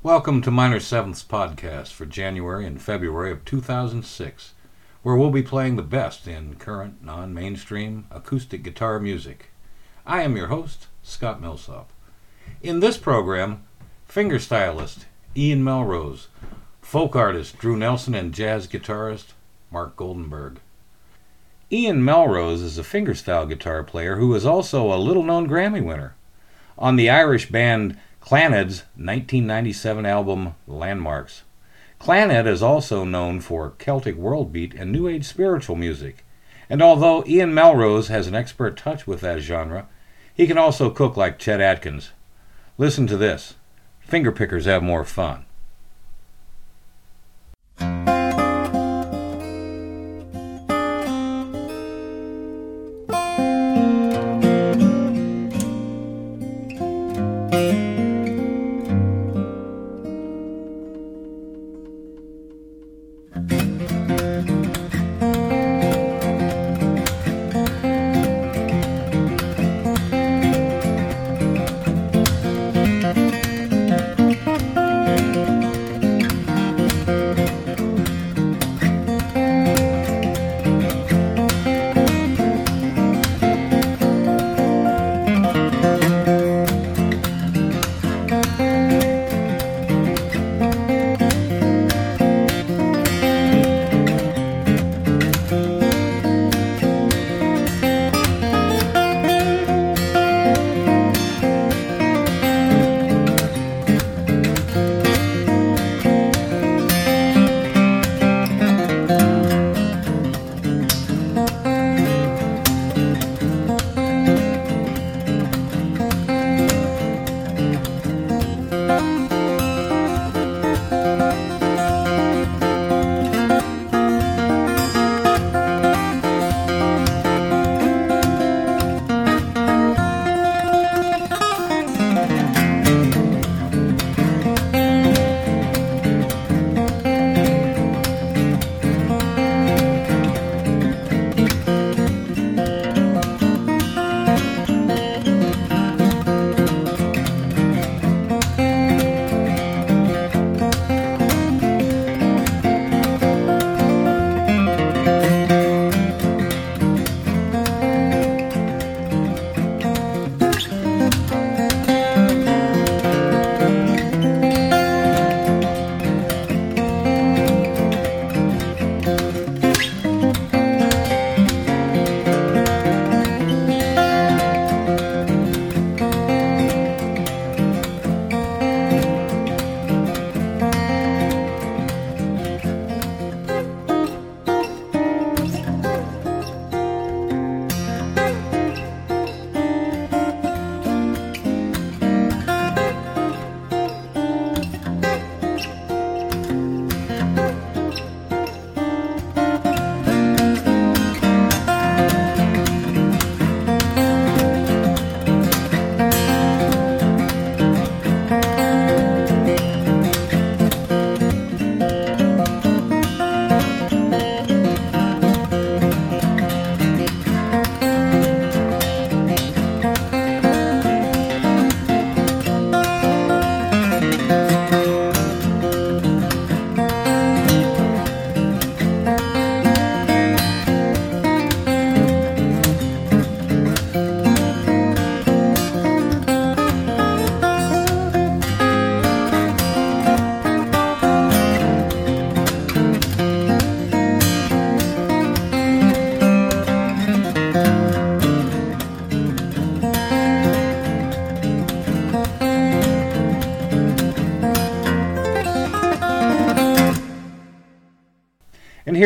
Welcome to Minor Seventh's podcast for January and February of 2006, where we'll be playing the best in current, non mainstream acoustic guitar music. I am your host, Scott Millsop. In this program, fingerstylist Ian Melrose, folk artist Drew Nelson, and jazz guitarist Mark Goldenberg. Ian Melrose is a fingerstyle guitar player who is also a little known Grammy winner. On the Irish band Clannad's 1997 album Landmarks. Clannad is also known for Celtic world beat and New Age spiritual music. And although Ian Melrose has an expert touch with that genre, he can also cook like Chet Atkins. Listen to this Fingerpickers have more fun.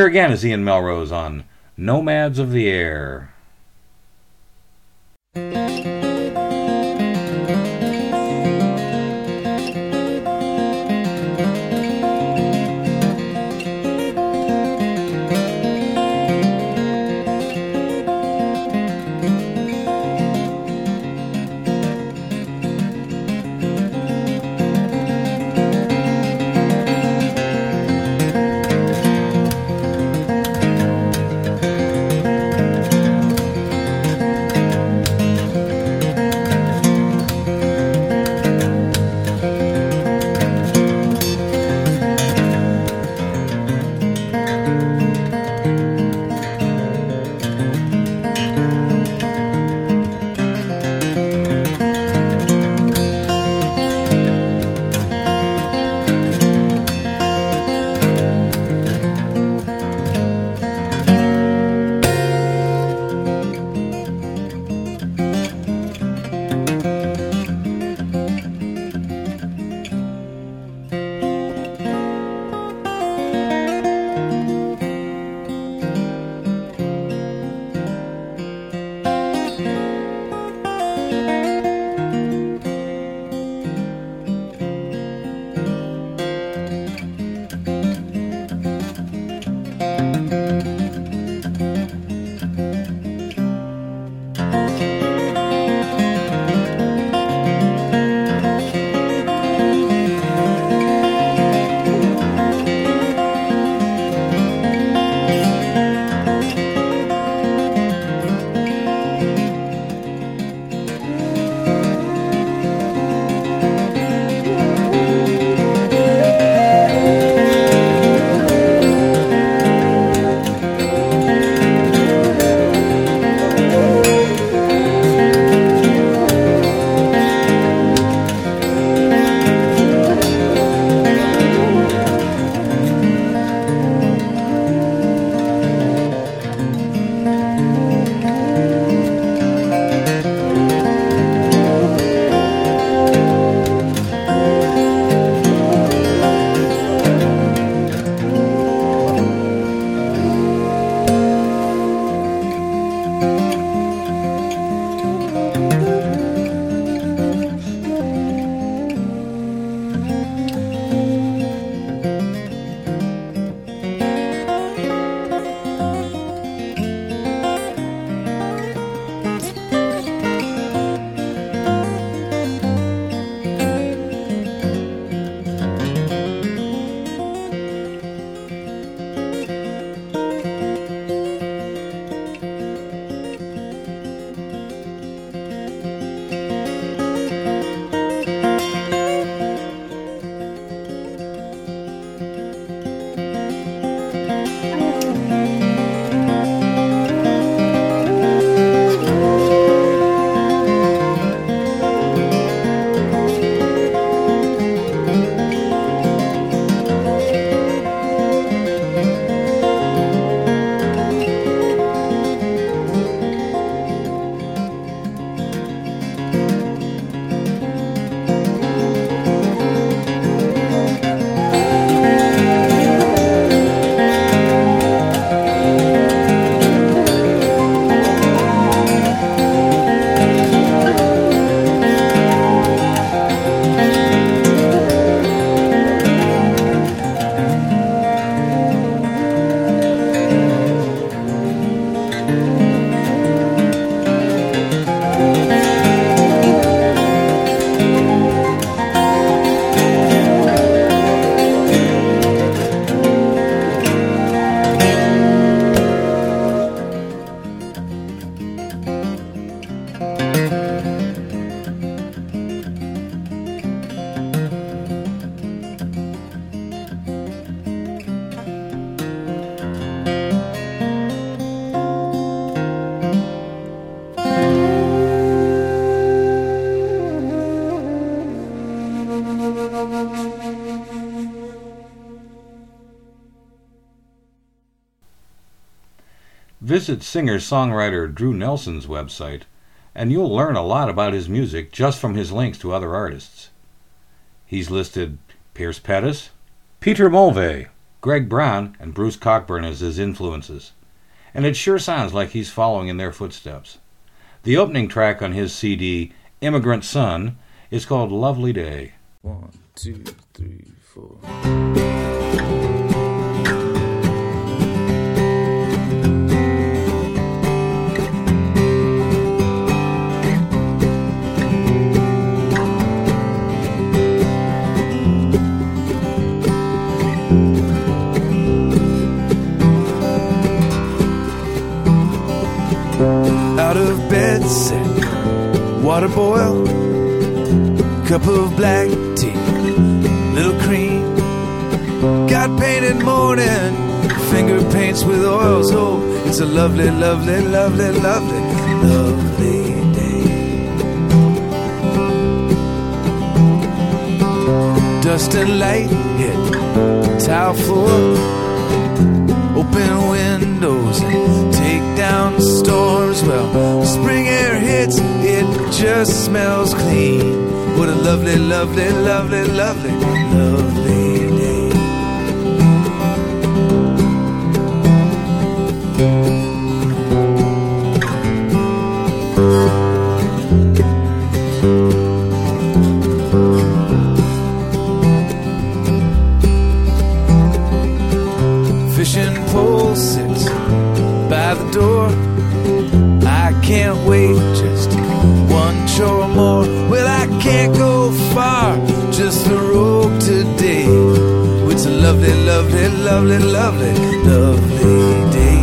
Here again is Ian Melrose on Nomads of the Air. Visit singer songwriter Drew Nelson's website, and you'll learn a lot about his music just from his links to other artists. He's listed Pierce Pettis, Peter Mulvey, Greg Brown, and Bruce Cockburn as his influences, and it sure sounds like he's following in their footsteps. The opening track on his CD, Immigrant Son, is called Lovely Day. One, two, three, four. Out of bed, set, water boil, cup of black tea, little cream. Got painted morning, finger paints with oils. Oh, it's a lovely, lovely, lovely, lovely, lovely day. Dust and light hit tile floor, open windows down storms. Well, spring air hits, it just smells clean. What a lovely, lovely, lovely, lovely, lovely day. Fishing pole sits by the door. I can't wait just one chore more. Well, I can't go far, just the road today. It's a lovely, lovely, lovely, lovely, lovely day.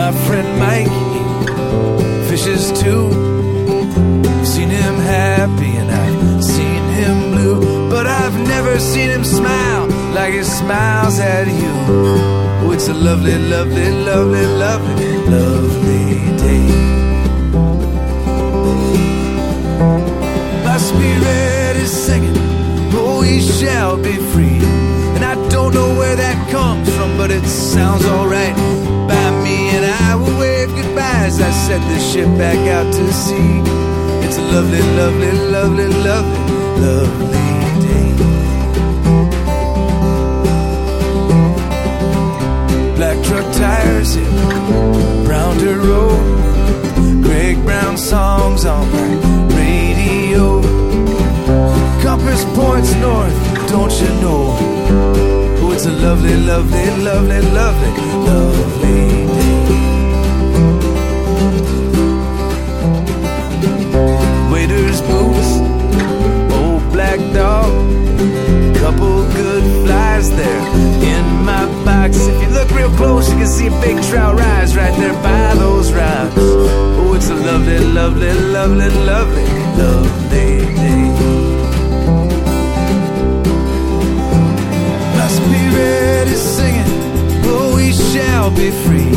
My friend Mike, he fishes too. I've seen him happy and I've seen him blue, but I've never seen him smile like he smiles at you. Oh, it's a lovely, lovely, lovely, lovely, lovely day. My spirit is singing, oh, we shall be free. And I don't know where that comes from, but it sounds alright by me. And I will wave goodbye as I set the ship back out to sea. It's a lovely, lovely, lovely, lovely, lovely truck tires hit Brown dirt road. Greg Brown songs on my radio. Compass points north, don't you know? Oh, it's a lovely, lovely, lovely, lovely, lovely day. Waiter's boots, old black dog, couple good flies there box. If you look real close, you can see a big trout rise right there by those rocks. Oh, it's a lovely, lovely, lovely, lovely, lovely day. My spirit is singing, oh, we shall be free.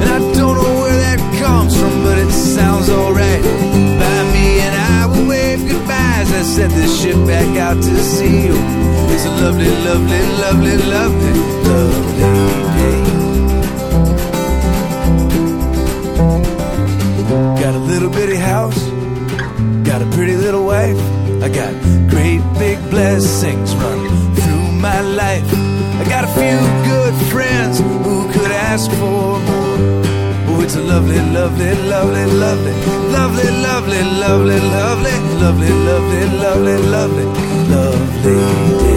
And I don't know where that comes from, but it sounds alright by me. And I will wave goodbye as I set this ship back out to sea. Oh, it's a lovely, lovely, lovely, lovely, lovely bitty house, got a pretty little wife. I got great big blessings running through my life. I got a few good friends who could ask for more. Oh, it's a lovely, lovely, lovely, lovely, lovely, lovely, lovely, lovely, lovely, lovely, lovely, lovely, lovely day.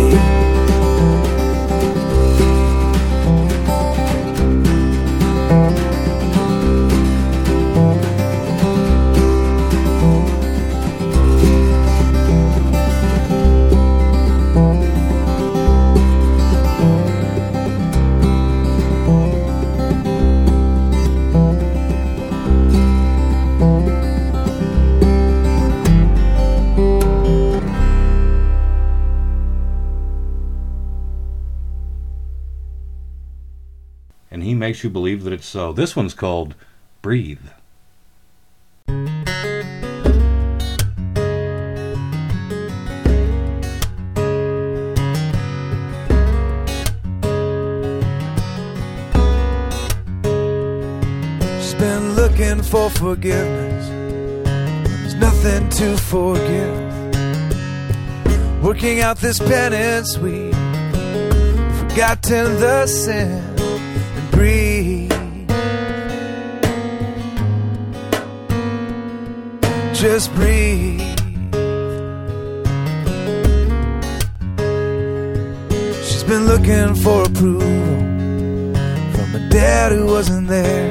makes you believe that it's so. This one's called Breathe. been looking for forgiveness. There's nothing to forgive. Working out this penance, we've forgotten the sin breathe. Just breathe. She's been looking for approval from a dad who wasn't there.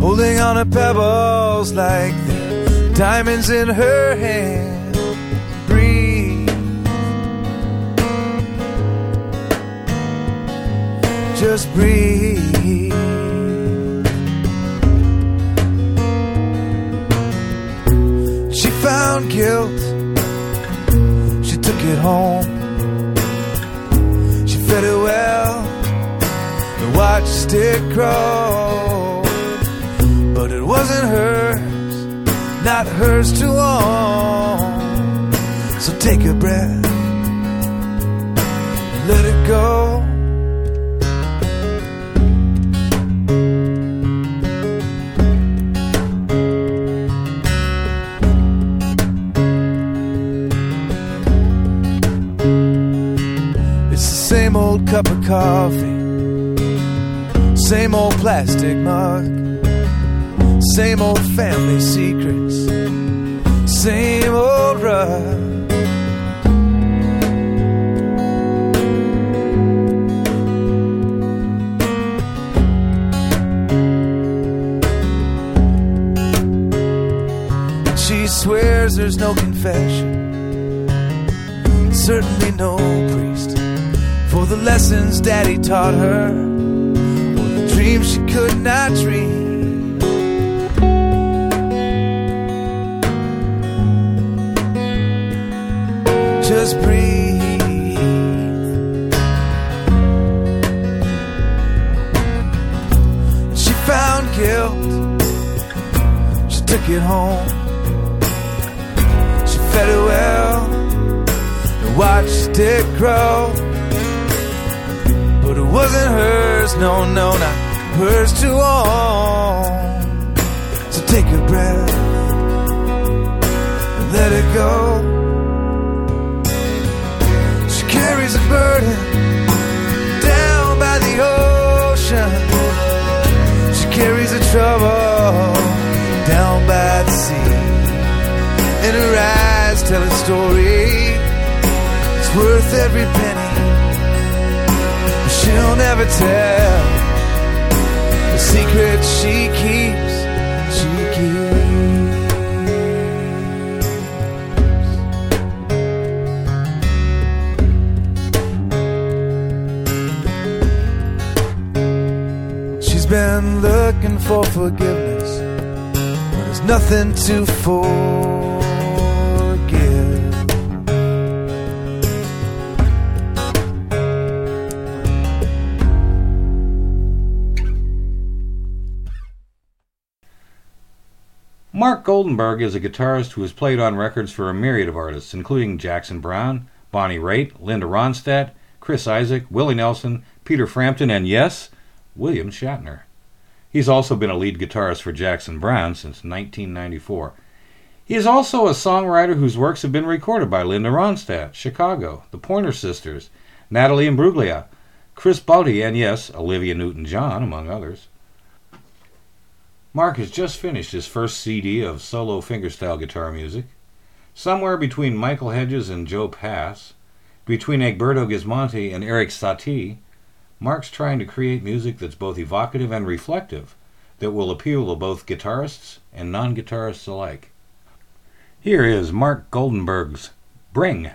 Holding on to pebbles like they're diamonds in her hand. Just breathe. She found guilt. She took it home. She fed it well and watched it grow. But it wasn't hers, not hers to own. So take a breath, and let it go. Coffee, same old plastic mug, same old family secrets, same old rug. She swears there's no confession, certainly no priest for the lessons daddy taught her, or the dreams she could not dream. Just breathe. She found guilt. She took it home. She fed it well and watched it grow. Wasn't hers, no, no, not hers to own. So take a breath and let it go. She carries a burden down by the ocean. She carries a trouble down by the sea. And her eyes tell a story. It's worth every penny. She'll never tell the secret she keeps. She keeps. She's been looking for forgiveness, but there's nothing to forgive. Mark Goldenberg is a guitarist who has played on records for a myriad of artists, including Jackson Browne, Bonnie Raitt, Linda Ronstadt, Chris Isaak, Willie Nelson, Peter Frampton, and yes, William Shatner. He's also been a lead guitarist for Jackson Browne since 1994. He is also a songwriter whose works have been recorded by Linda Ronstadt, Chicago, the Pointer Sisters, Natalie Imbruglia, Chris Botti, and yes, Olivia Newton John, among others. Mark has just finished his first CD of solo fingerstyle guitar music. Somewhere between Michael Hedges and Joe Pass, between Egberto Gismonti and Erik Satie, Mark's trying to create music that's both evocative and reflective, that will appeal to both guitarists and non guitarists alike. Here is Mark Goldenberg's Bring.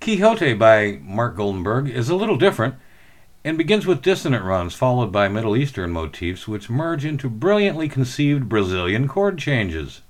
Quixote by Mark Goldenberg is a little different and begins with dissonant runs followed by Middle Eastern motifs which merge into brilliantly conceived Brazilian chord changes.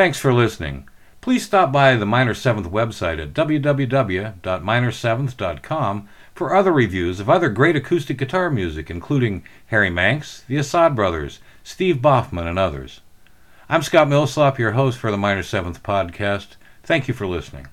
Thanks for listening. Please stop by the Minor Seventh website at www.minor7th.com for other reviews of other great acoustic guitar music, including Harry Manx, the Assad Brothers, Steve Baughman, and others. I'm Scott Millslop, your host for the Minor Seventh podcast. Thank you for listening.